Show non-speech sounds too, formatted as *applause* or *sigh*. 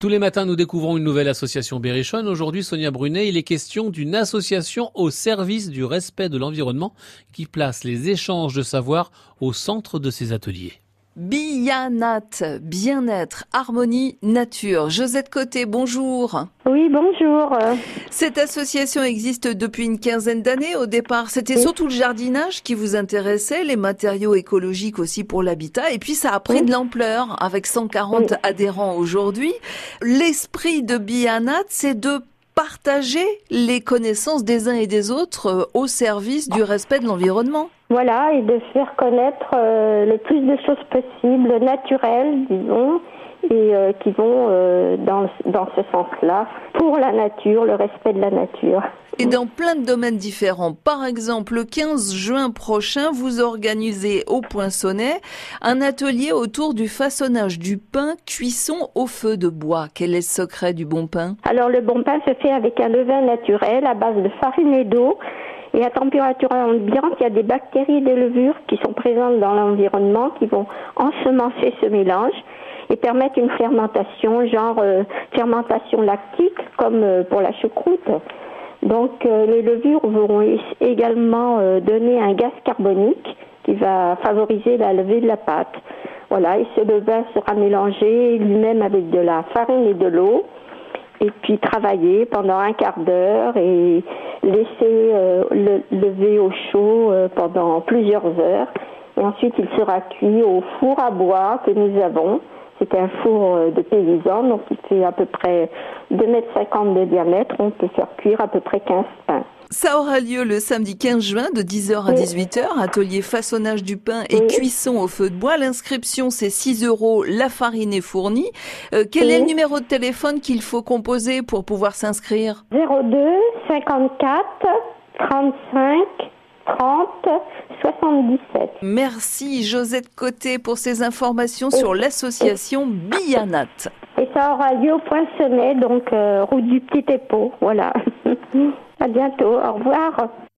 Tous les matins, nous découvrons une nouvelle association berrichonne. Aujourd'hui, Sonia Brunet, il est question d'une association au service du respect de l'environnement qui place les échanges de savoir au centre de ses ateliers. Bianat, bien-être, harmonie, nature. Josette Côté, bonjour. Oui, bonjour. Cette association existe depuis une quinzaine d'années. Au départ, c'était surtout le jardinage qui vous intéressait, les matériaux écologiques aussi pour l'habitat. Et puis, ça a pris de l'ampleur avec 140 adhérents aujourd'hui. L'esprit de Bianat, c'est de partager les connaissances des uns et des autres euh, au service du respect de l'environnement. Voilà, et de faire connaître euh, le plus de choses possibles, naturelles, disons, et euh, qui vont dans, dans ce sens-là, pour la nature, le respect de la nature et dans plein de domaines différents. Par exemple, le 15 juin prochain, vous organisez au Poinçonnet un atelier autour du façonnage du pain cuisson au feu de bois. Quel est le secret du bon pain? Alors le bon pain se fait avec un levain naturel à base de farine et d'eau. Et à température ambiante, il y a des bactéries et des levures qui sont présentes dans l'environnement qui vont ensemencer ce mélange et permettre une fermentation, genre euh, fermentation lactique, comme euh, pour la choucroute. Donc euh, les levures vont également donner un gaz carbonique qui va favoriser la levée de la pâte. Voilà, et ce levain sera mélangé lui-même avec de la farine et de l'eau, et puis travailler pendant un quart d'heure et laisser le lever au chaud pendant plusieurs heures. Et ensuite, il sera cuit au four à bois que nous avons. C'est un four euh, de paysan, donc il fait à peu près 2,50 m de diamètre. On peut faire cuire à peu près 15 pains. Ça aura lieu le samedi 15 juin de 10h à 18h, atelier façonnage du pain et cuisson au feu de bois. L'inscription c'est 6 euros, la farine est fournie. Euh, quel est le numéro de téléphone qu'il faut composer pour pouvoir s'inscrire? 02 54 35 30 77. Merci Josette Côté pour ces informations sur l'association Bianat. Et ça aura lieu au Poinçonnet, donc euh, route du Petit Épau. Voilà. *laughs* à bientôt. Au revoir.